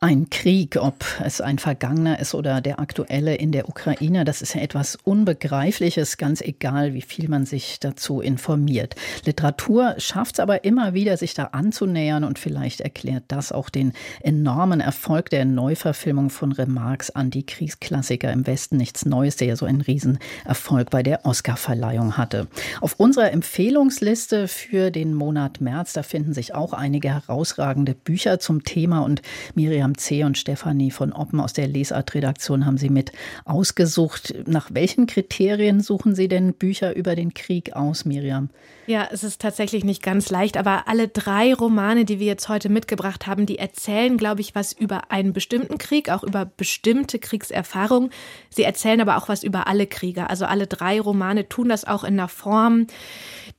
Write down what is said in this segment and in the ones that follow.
ein Krieg, ob es ein vergangener ist oder der aktuelle in der Ukraine, das ist ja etwas Unbegreifliches, ganz egal, wie viel man sich dazu informiert. Literatur schafft es aber immer wieder, sich da anzunähern und vielleicht erklärt das auch den enormen Erfolg der Neuverfilmung von Remarques Antikriegsklassiker im Westen nichts Neues, der ja so einen Riesenerfolg bei der Oscarverleihung hatte. Auf unserer Empfehlungsliste für den Monat März, da finden sich auch einige herausragende Bücher zum Thema und Miriam Miriam C. und Stefanie von Oppen aus der Lesart-Redaktion haben Sie mit ausgesucht. Nach welchen Kriterien suchen Sie denn Bücher über den Krieg aus, Miriam? Ja, es ist tatsächlich nicht ganz leicht, aber alle drei Romane, die wir jetzt heute mitgebracht haben, die erzählen, glaube ich, was über einen bestimmten Krieg, auch über bestimmte Kriegserfahrungen. Sie erzählen aber auch was über alle Kriege. Also alle drei Romane tun das auch in einer Form,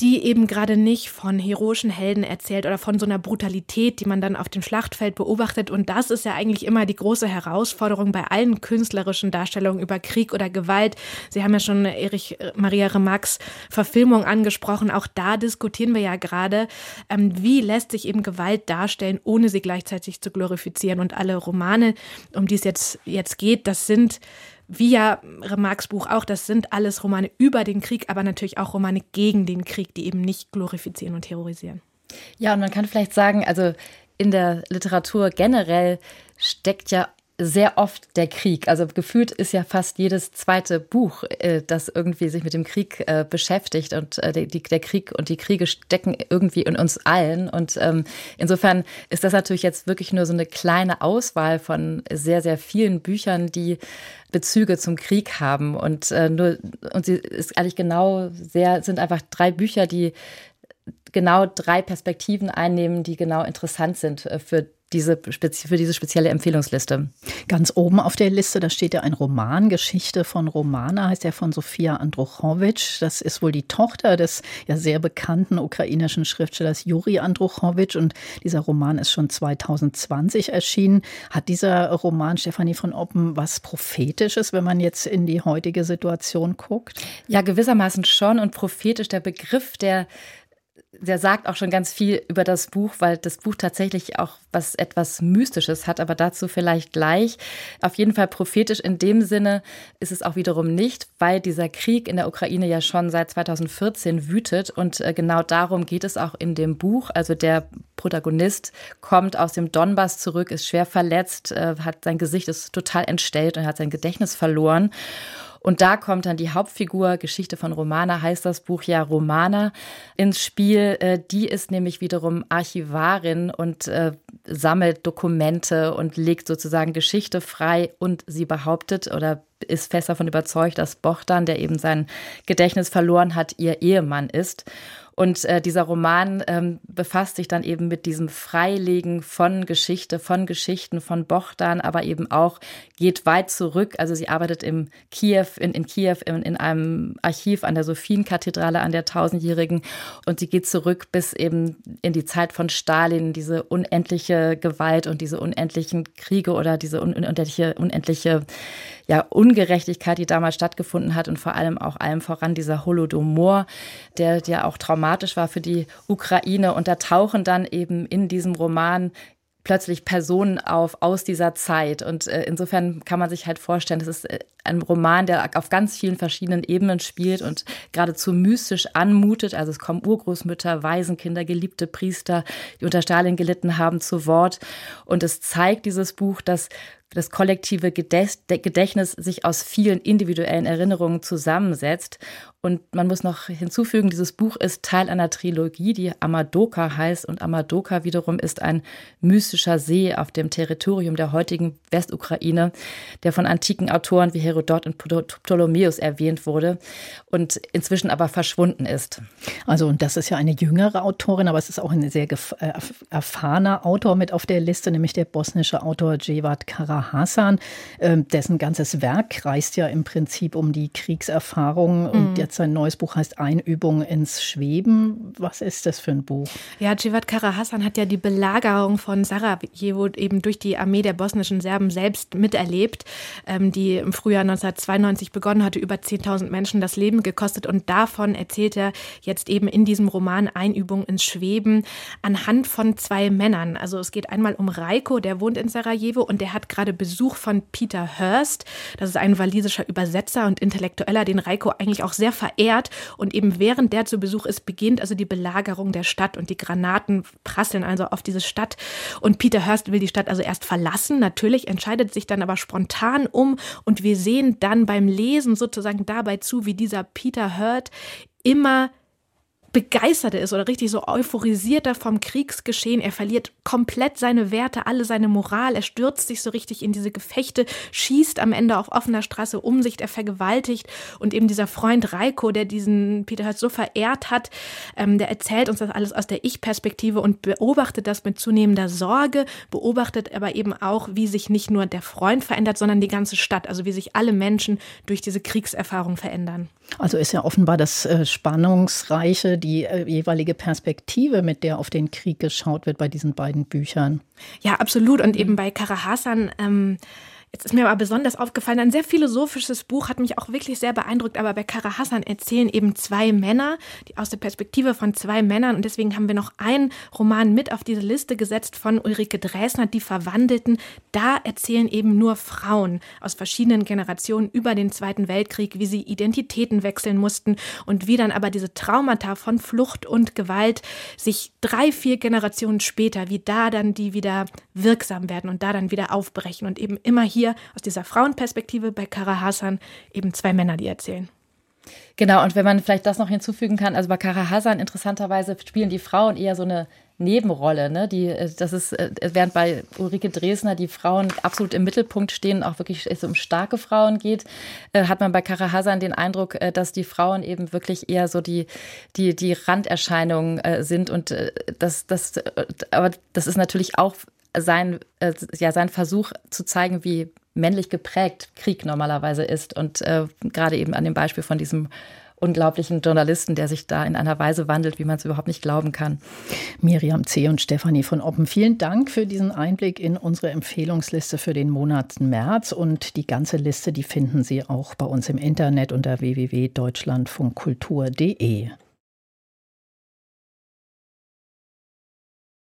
die eben gerade nicht von heroischen Helden erzählt oder von so einer Brutalität, die man dann auf dem Schlachtfeld beobachtet. Und das ist ja eigentlich immer die große Herausforderung bei allen künstlerischen Darstellungen über Krieg oder Gewalt. Sie haben ja schon Erich äh, Maria Remarques Verfilmung angesprochen. Auch da diskutieren wir ja gerade, ähm, wie lässt sich eben Gewalt darstellen, ohne sie gleichzeitig zu glorifizieren. Und alle Romane, um die es jetzt, jetzt geht, das sind wie ja Remarques Buch auch, das sind alles Romane über den Krieg, aber natürlich auch Romane gegen den Krieg, die eben nicht glorifizieren und terrorisieren. Ja, und man kann vielleicht sagen, also in der Literatur generell steckt ja sehr oft der Krieg. Also gefühlt ist ja fast jedes zweite Buch, äh, das irgendwie sich mit dem Krieg äh, beschäftigt. Und äh, der Krieg und die Kriege stecken irgendwie in uns allen. Und ähm, insofern ist das natürlich jetzt wirklich nur so eine kleine Auswahl von sehr, sehr vielen Büchern, die Bezüge zum Krieg haben. Und nur, und sie ist eigentlich genau sehr, sind einfach drei Bücher, die genau drei Perspektiven einnehmen, die genau interessant sind äh, für diese, für diese spezielle Empfehlungsliste? Ganz oben auf der Liste, da steht ja ein Roman, Geschichte von Romana, heißt ja von Sofia Andruchowitsch. Das ist wohl die Tochter des ja sehr bekannten ukrainischen Schriftstellers Juri Andruchowitsch und dieser Roman ist schon 2020 erschienen. Hat dieser Roman, Stefanie von Oppen, was Prophetisches, wenn man jetzt in die heutige Situation guckt? Ja, gewissermaßen schon und prophetisch der Begriff, der der sagt auch schon ganz viel über das Buch, weil das Buch tatsächlich auch was etwas Mystisches hat, aber dazu vielleicht gleich. Auf jeden Fall prophetisch in dem Sinne ist es auch wiederum nicht, weil dieser Krieg in der Ukraine ja schon seit 2014 wütet und äh, genau darum geht es auch in dem Buch. Also der Protagonist kommt aus dem Donbass zurück, ist schwer verletzt, äh, hat sein Gesicht ist total entstellt und hat sein Gedächtnis verloren. Und da kommt dann die Hauptfigur, Geschichte von Romana heißt das Buch ja Romana, ins Spiel. Äh, die ist nämlich wiederum Archivarin und äh, sammelt Dokumente und legt sozusagen Geschichte frei und sie behauptet oder ist fest davon überzeugt, dass Bochdan, der eben sein Gedächtnis verloren hat, ihr Ehemann ist. Und äh, dieser Roman ähm, befasst sich dann eben mit diesem Freilegen von Geschichte, von Geschichten von Bochdan, aber eben auch geht weit zurück. Also sie arbeitet im Kiew, in, in Kiew in, in einem Archiv an der Sophienkathedrale, an der tausendjährigen. Und sie geht zurück bis eben in die Zeit von Stalin, diese unendliche Gewalt und diese unendlichen Kriege oder diese unendliche, unendliche ja, Ungerechtigkeit, die damals stattgefunden hat und vor allem auch allem voran dieser Holodomor, der ja auch traumatisch war für die Ukraine. Und da tauchen dann eben in diesem Roman plötzlich Personen auf aus dieser Zeit. Und äh, insofern kann man sich halt vorstellen, das ist äh, ein Roman, der auf ganz vielen verschiedenen Ebenen spielt und geradezu mystisch anmutet. Also es kommen Urgroßmütter, Waisenkinder, geliebte Priester, die unter Stalin gelitten haben, zu Wort. Und es zeigt dieses Buch, dass das kollektive Gedächtnis sich aus vielen individuellen Erinnerungen zusammensetzt. Und man muss noch hinzufügen, dieses Buch ist Teil einer Trilogie, die Amadoka heißt. Und Amadoka wiederum ist ein mystischer See auf dem Territorium der heutigen Westukraine, der von antiken Autoren wie Herodot und Ptolemäus erwähnt wurde und inzwischen aber verschwunden ist. Also, und das ist ja eine jüngere Autorin, aber es ist auch ein sehr äh, erfahrener Autor mit auf der Liste, nämlich der bosnische Autor Jevat Kara Kara Hassan, äh, dessen ganzes Werk kreist ja im Prinzip um die Kriegserfahrung. Und mhm. jetzt sein neues Buch heißt Einübung ins Schweben. Was ist das für ein Buch? Ja, Jivat Kara Hassan hat ja die Belagerung von Sarajevo eben durch die Armee der bosnischen Serben selbst miterlebt, ähm, die im Frühjahr 1992 begonnen hatte, über 10.000 Menschen das Leben gekostet. Und davon erzählt er jetzt eben in diesem Roman Einübung ins Schweben anhand von zwei Männern. Also es geht einmal um Reiko, der wohnt in Sarajevo und der hat gerade Besuch von Peter Hurst. Das ist ein walisischer Übersetzer und Intellektueller, den Reiko eigentlich auch sehr verehrt. Und eben während der zu Besuch ist, beginnt also die Belagerung der Stadt und die Granaten prasseln also auf diese Stadt. Und Peter Hurst will die Stadt also erst verlassen. Natürlich entscheidet sich dann aber spontan um und wir sehen dann beim Lesen sozusagen dabei zu, wie dieser Peter Hurt immer begeisterter ist oder richtig so euphorisierter vom Kriegsgeschehen. Er verliert komplett seine Werte, alle seine Moral. Er stürzt sich so richtig in diese Gefechte, schießt am Ende auf offener Straße um sich, er vergewaltigt. Und eben dieser Freund Reiko, der diesen Peter halt so verehrt hat, ähm, der erzählt uns das alles aus der Ich-Perspektive und beobachtet das mit zunehmender Sorge, beobachtet aber eben auch, wie sich nicht nur der Freund verändert, sondern die ganze Stadt, also wie sich alle Menschen durch diese Kriegserfahrung verändern. Also ist ja offenbar das äh, Spannungsreiche, die äh, jeweilige Perspektive, mit der auf den Krieg geschaut wird bei diesen beiden Büchern. Ja, absolut. Und eben bei Kara Hassan ähm, Jetzt ist mir aber besonders aufgefallen, ein sehr philosophisches Buch hat mich auch wirklich sehr beeindruckt, aber bei Kara Hassan erzählen eben zwei Männer, die aus der Perspektive von zwei Männern und deswegen haben wir noch einen Roman mit auf diese Liste gesetzt von Ulrike Dresner, die Verwandelten. Da erzählen eben nur Frauen aus verschiedenen Generationen über den Zweiten Weltkrieg, wie sie Identitäten wechseln mussten und wie dann aber diese Traumata von Flucht und Gewalt sich drei, vier Generationen später, wie da dann die wieder wirksam werden und da dann wieder aufbrechen und eben immer hier hier aus dieser Frauenperspektive bei Kara Hassan eben zwei Männer, die erzählen. Genau, und wenn man vielleicht das noch hinzufügen kann, also bei Kara Hassan interessanterweise spielen die Frauen eher so eine Nebenrolle, ne? Die, äh, das ist, äh, während bei Ulrike Dresner die Frauen absolut im Mittelpunkt stehen, auch wirklich es um starke Frauen geht, äh, hat man bei Kara Hassan den Eindruck, dass die Frauen eben wirklich eher so die, die, die Randerscheinungen sind und das, das, aber das ist natürlich auch sein, äh, ja, sein Versuch zu zeigen, wie männlich geprägt Krieg normalerweise ist. Und äh, gerade eben an dem Beispiel von diesem unglaublichen Journalisten, der sich da in einer Weise wandelt, wie man es überhaupt nicht glauben kann. Miriam C. und Stefanie von Oppen, vielen Dank für diesen Einblick in unsere Empfehlungsliste für den Monat März. Und die ganze Liste, die finden Sie auch bei uns im Internet unter www.deutschlandfunkkultur.de.